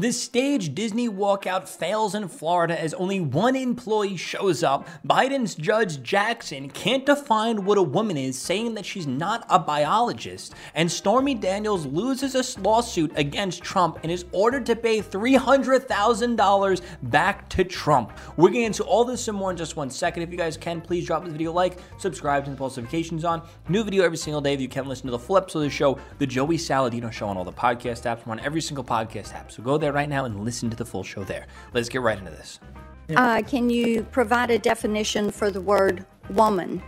The staged Disney walkout fails in Florida as only one employee shows up. Biden's Judge Jackson can't define what a woman is, saying that she's not a biologist. And Stormy Daniels loses a lawsuit against Trump and is ordered to pay $300,000 back to Trump. We're getting into all this and more in just one second. If you guys can, please drop this video a like, subscribe, turn the post notifications on. New video every single day. If you can, listen to the full episode of the show, The Joey Saladino Show, on all the podcast apps. We're on every single podcast app. So go there right now and listen to the full show there. Let's get right into this. Uh, can you provide a definition for the word woman?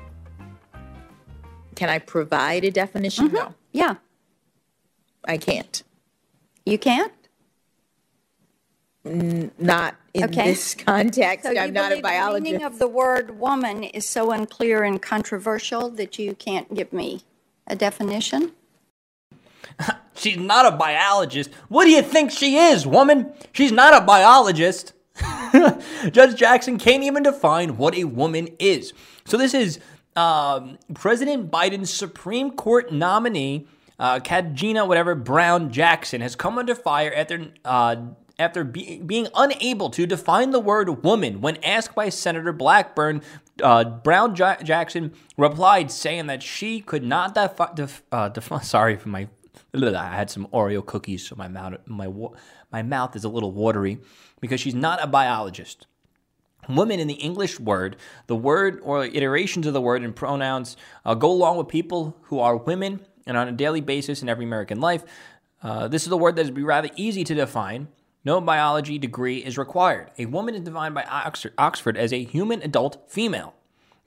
Can I provide a definition? Mm-hmm. No, Yeah, I can't. you can't? Not in Okay. this context. So you I'm not a believe The meaning biologist. of the word woman is so unclear and controversial that you can't give me a definition? She's not a biologist. What do you think she is, woman? She's not a biologist. Judge Jackson can't even define what a woman is. So this is um, President Biden's Supreme Court nominee, uh, whatever Brown Jackson, has come under fire after uh, after be- being unable to define the word woman when asked by Senator Blackburn. Uh, Brown Ja- Jackson replied, saying that she could not defi- def- uh, defi- sorry for my I had some Oreo cookies, so my mouth my my mouth is a little watery because she's not a biologist. Women in the English word, the word or iterations of the word and pronouns uh, go along with people who are women and on a daily basis in every American life. Uh, this is a word that would be rather easy to define. No biology degree is required. A woman is defined by Oxford, Oxford as a human adult female.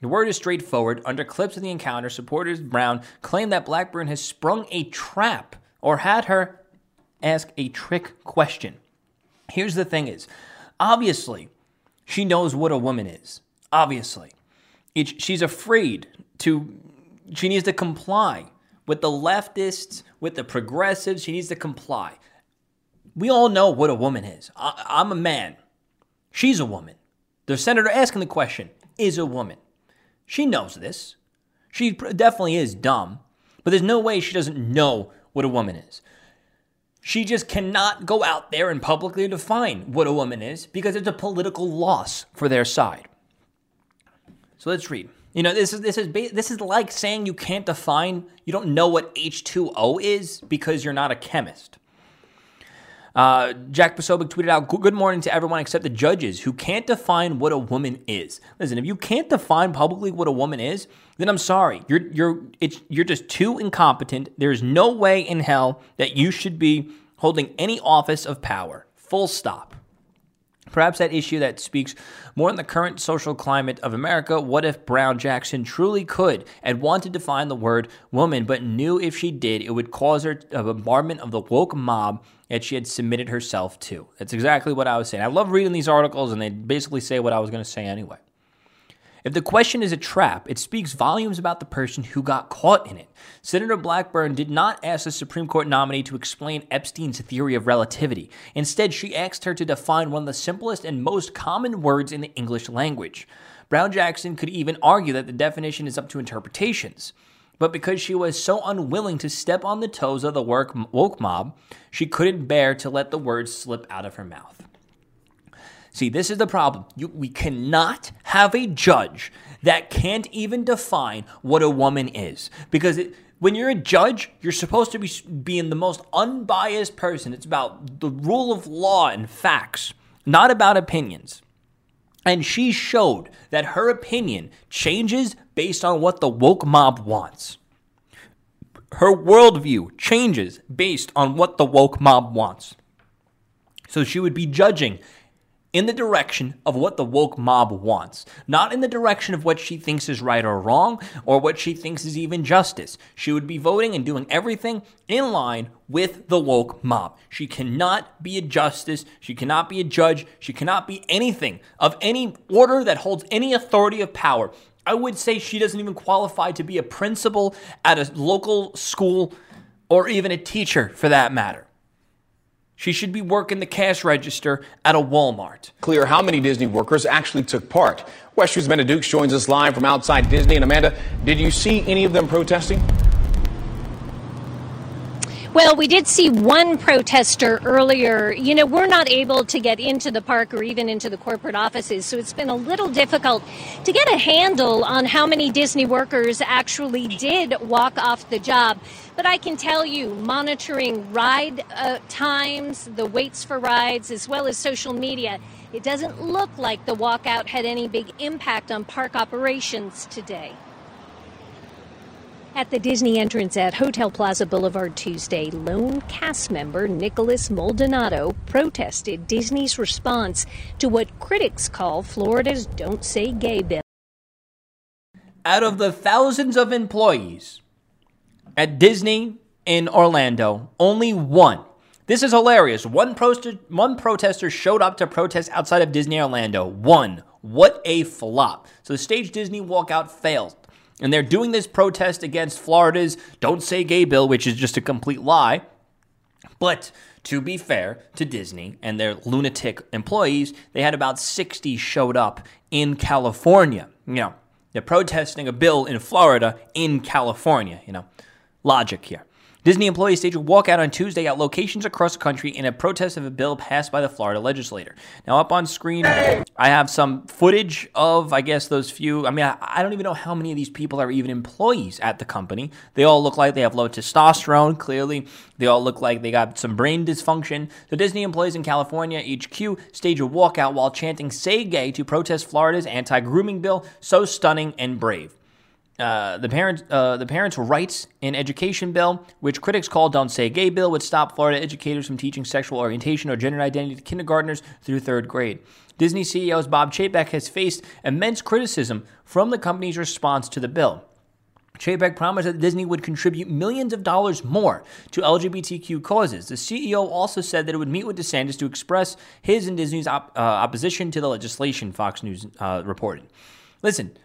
The word is straightforward. Under clips of the encounter, supporters of Brown claim that Blackburn has sprung a trap or had her ask a trick question. Here's the thing is, obviously, she knows what a woman is. Obviously. It, she's afraid to, she needs to comply with the leftists, with the progressives. She needs to comply. We all know what a woman is. I, I'm a man. She's a woman. The senator asking the question is a woman. She knows this. She definitely is dumb, but there's no way she doesn't know what a woman is. She just cannot go out there and publicly define what a woman is because it's a political loss for their side. So let's read. You know, this is this is this is like saying you can't define, you don't know what H2O is because you're not a chemist. Uh, Jack Posobiec tweeted out, "Good morning to everyone except the judges who can't define what a woman is." Listen, if you can't define publicly what a woman is, then I'm sorry. You're you're it's you're just too incompetent. There's no way in hell that you should be holding any office of power. Full stop. Perhaps that issue that speaks more in the current social climate of America. What if Brown Jackson truly could and wanted to define the word woman, but knew if she did, it would cause her a bombardment of the woke mob that she had submitted herself to? That's exactly what I was saying. I love reading these articles, and they basically say what I was going to say anyway. If the question is a trap, it speaks volumes about the person who got caught in it. Senator Blackburn did not ask the Supreme Court nominee to explain Epstein's theory of relativity. Instead, she asked her to define one of the simplest and most common words in the English language. Brown Jackson could even argue that the definition is up to interpretations. But because she was so unwilling to step on the toes of the woke mob, she couldn't bear to let the words slip out of her mouth. See, this is the problem. You, we cannot have a judge that can't even define what a woman is. Because it, when you're a judge, you're supposed to be being the most unbiased person. It's about the rule of law and facts, not about opinions. And she showed that her opinion changes based on what the woke mob wants. Her worldview changes based on what the woke mob wants. So she would be judging in the direction of what the woke mob wants, not in the direction of what she thinks is right or wrong or what she thinks is even justice. She would be voting and doing everything in line with the woke mob. She cannot be a justice, she cannot be a judge, she cannot be anything of any order that holds any authority of power. I would say she doesn't even qualify to be a principal at a local school or even a teacher for that matter. She should be working the cash register at a Walmart. Clear how many Disney workers actually took part. WESH News' Amanda Dukes joins us live from outside Disney. And Amanda, did you see any of them protesting? Well, we did see one protester earlier. You know, we're not able to get into the park or even into the corporate offices, so it's been a little difficult to get a handle on how many Disney workers actually did walk off the job. But I can tell you, monitoring ride uh, times, the waits for rides, as well as social media, it doesn't look like the walkout had any big impact on park operations today. At the Disney entrance at Hotel Plaza Boulevard Tuesday, lone cast member Nicholas Maldonado protested Disney's response to what critics call Florida's Don't Say Gay bill. Out of the thousands of employees at Disney in Orlando, only one. This is hilarious. One, proster, one protester showed up to protest outside of Disney Orlando. One. What a flop. So the stage Disney walkout failed. And they're doing this protest against Florida's Don't Say Gay bill, which is just a complete lie. But to be fair to Disney and their lunatic employees, they had about 60 showed up in California. You know, they're protesting a bill in Florida in California. You know, logic here. Disney employees staged a walkout on Tuesday at locations across the country in a protest of a bill passed by the Florida legislature. Now, up on screen, I have some footage of, I guess, those few. I mean, I, I, don't even know how many of these people are even employees at the company. They all look like they have low testosterone, clearly. They all look like they got some brain dysfunction. The Disney employees in California HQ stage a walkout while chanting Say Gay to protest Florida's anti grooming bill, so stunning and brave. Uh, the parents uh, the parents' rights in education bill, which critics call "Don't Say Gay" bill, would stop Florida educators from teaching sexual orientation or gender identity to kindergartners through third grade. Disney CEO Bob Chapek has faced immense criticism from the company's response to the bill. Chapek promised that Disney would contribute millions of dollars more to LGBTQ causes. The CEO also said that it would meet with DeSantis to express his and Disney's op- uh, opposition to the legislation, Fox News uh, reported. Listen,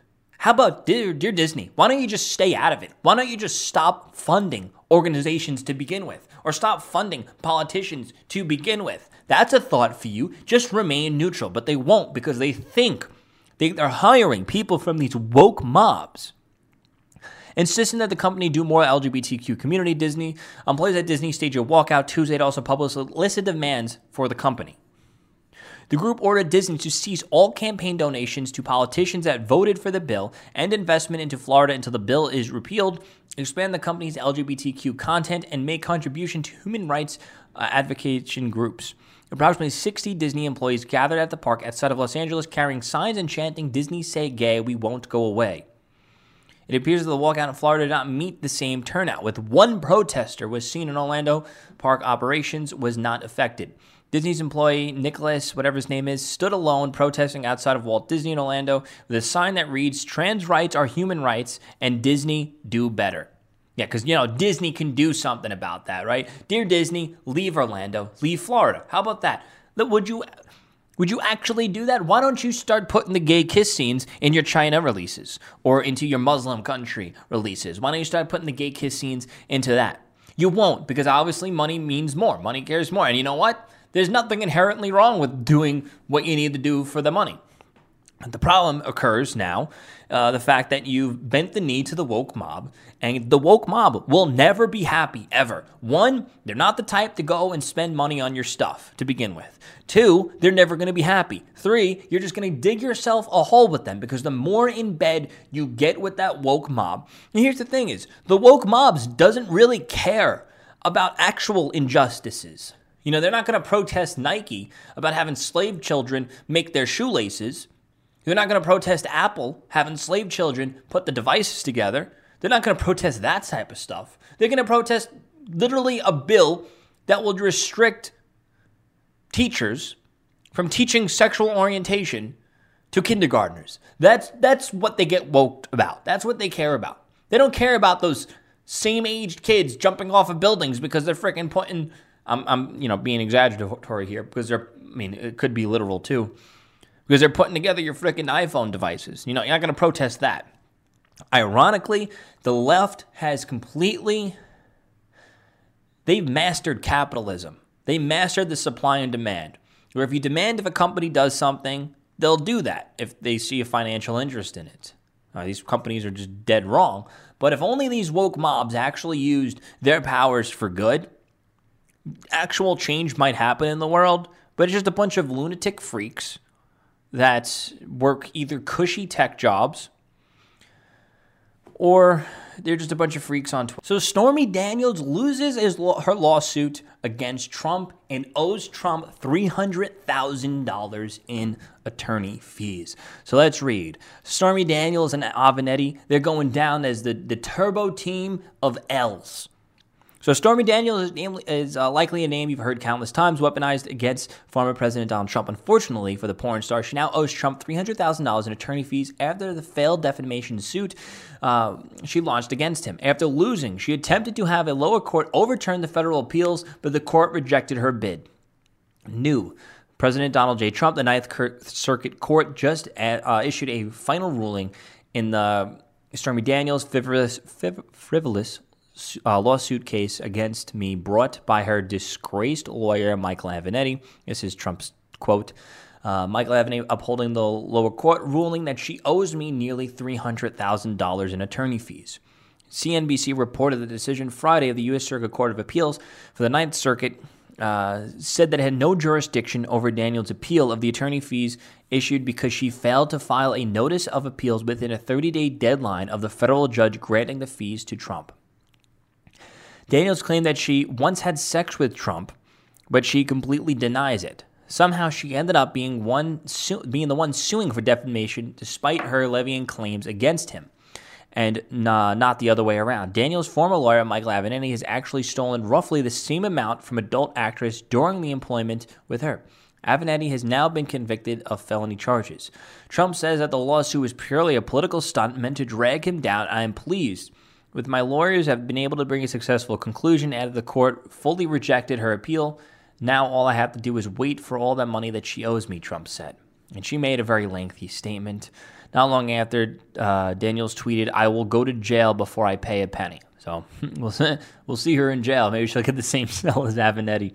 how about, dear, dear Disney, why don't you just stay out of it? Why don't you just stop funding organizations to begin with? Or stop funding politicians to begin with? That's a thought for you. Just remain neutral. But they won't because they think they are hiring people from these woke mobs insisting that the company do more LGBTQ community. Disney employees at Disney stage a walkout Tuesday to also publish a list of demands for the company. The group ordered Disney to cease all campaign donations to politicians that voted for the bill and investment into Florida until the bill is repealed, expand the company's LGBTQ content, and make contribution to human rights uh, advocacy groups. Approximately 60 Disney employees gathered at the park outside of Los Angeles carrying signs and chanting, Disney say gay, we won't go away. It appears that the walkout in Florida did not meet the same turnout, with one protester was seen in Orlando. Park operations was not affected. Disney's employee, Nicholas, whatever his name is, stood alone protesting outside of Walt Disney in Orlando with a sign that reads, Trans rights are human rights and Disney do better. Yeah, because, you know, Disney can do something about that, right? Dear Disney, leave Orlando, leave Florida. How about that? Would you. Would you actually do that? Why don't you start putting the gay kiss scenes in your China releases or into your Muslim country releases? Why don't you start putting the gay kiss scenes into that? You won't because obviously money means more. Money cares more. And you know what? There's nothing inherently wrong with doing what you need to do for the money. The problem occurs now uh, the fact that you've bent the knee to the woke mob, and the woke mob will never be happy, ever. One, they're not the type to go and spend money on your stuff to begin with. Two, they're never going to be happy. Three, you're just going to dig yourself a hole with them because the more in bed you get with that woke mob. And here's the thing is, the woke mobs doesn't really care about actual injustices. You know, they're not going to protest Nike about having slave children make their shoelaces. They're not going to protest Apple having slave children put the devices together. They're not going to protest that type of stuff. They're going to protest literally a bill that will restrict teachers from teaching sexual orientation to kindergartners. That's that's what they get woke about. That's what they care about. They don't care about those same aged kids jumping off of buildings because they're freaking putting I'm, I'm you know being exaggeratory here because they're I mean it could be literal too because they're putting together your freaking iPhone devices. You know you're not going to protest that. Ironically, the left has completely they've mastered capitalism. They mastered the supply and demand. Where if you demand if a company does something, they'll do that if they see a financial interest in it. Uh, these companies are just dead wrong. But if only these woke mobs actually used their powers for good, actual change might happen in the world, but it's just a bunch of lunatic freaks that work either cushy tech jobs or they're just a bunch of freaks on Twitter. So Stormy Daniels loses his her lawsuit against Trump and owes Trump $300,000 in attorney fees. So let's read. Stormy Daniels and Avenatti, they're going down as the, the turbo team of L's. So Stormy Daniels is, uh, likely a name you've heard countless times, weaponized against former President Donald Trump. Unfortunately for the porn star, she now owes Trump $300,000 in attorney fees after the failed defamation suit uh, she launched against him. After losing, she attempted to have a lower court overturn the federal appeals, but the court rejected her bid. New. President Donald J. Trump, the Ninth Circuit Court, just uh, issued a final ruling in the Stormy Daniels frivolous, frivolous uh, lawsuit case against me brought by her disgraced lawyer, Michael Avenatti. This is Trump's quote. Uh, Michael Avenatti upholding the lower court ruling that she owes me nearly $300,000 in attorney fees. CNBC reported the decision Friday of the U.S. Circuit Court of Appeals for the Ninth Circuit uh, said that it had no jurisdiction over Daniels' appeal of the attorney fees issued because she failed to file a notice of appeals within a 30 day deadline of the federal judge granting the fees to Trump. Daniels claimed that she once had sex with Trump, but she completely denies it. Somehow she ended up being one su- being the one suing for defamation despite her levying claims against him. And nah, not the other way around. Daniel's former lawyer, Michael Avenatti, has actually stolen roughly the same amount from adult actress during the employment with her. Avenatti has now been convicted of felony charges. Trump says that the lawsuit was purely a political stunt meant to drag him down. I am pleased with my lawyers I've been able to bring a successful conclusion out of the court fully rejected her appeal. Now all I have to do is wait for all that money that she owes me, Trump said. And she made a very lengthy statement. Not long after, uh, Daniels tweeted, I will go to jail before I pay a penny. So we'll, we'll see her in jail. Maybe she'll get the same cell as Avenatti.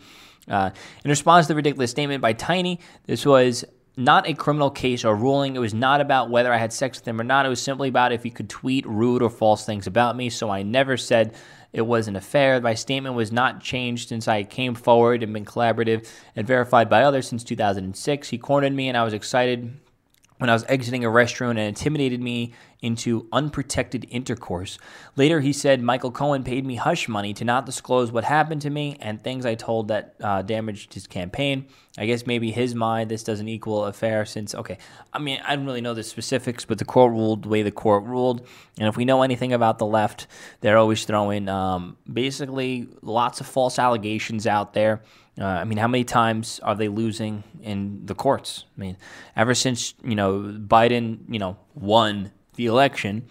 Uh, in response to the ridiculous statement by Tiny, this was not a criminal case or ruling. It was not about whether I had sex with him or not. It was simply about if he could tweet rude or false things about me. So I never said it was an affair. My statement was not changed since I came forward and been collaborative and verified by others since 2006. He cornered me and I was excited when I was exiting a restaurant and intimidated me into unprotected intercourse. Later, he said Michael Cohen paid me hush money to not disclose what happened to me and things I told that uh, damaged his campaign. I guess maybe his mind this doesn't equal affair since okay. I mean, I don't really know the specifics, but the court ruled the way the court ruled. And if we know anything about the left, they're always throwing um, basically lots of false allegations out there. Uh, I mean, how many times are they losing in the courts? I mean, ever since you know Biden, you know, won the election,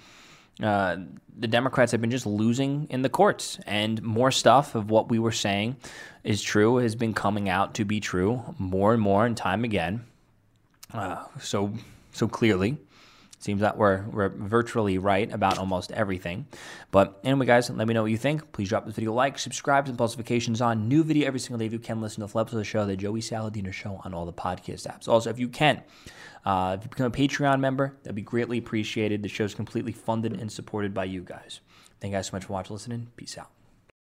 uh, the Democrats have been just losing in the courts, and more stuff of what we were saying is true has been coming out to be true more and more and time again. Uh, so so clearly. Seems that we're, we're virtually right about almost everything. But anyway, guys, let me know what you think. Please drop this video a like, subscribe, and post notifications on. New video every single day. If you can listen to full episode of the show, the Joey Saladino Show on all the podcast apps. Also, if you can, uh, if you become a Patreon member, that'd be greatly appreciated. The show is completely funded and supported by you guys. Thank you guys so much for watching, listening. Peace out.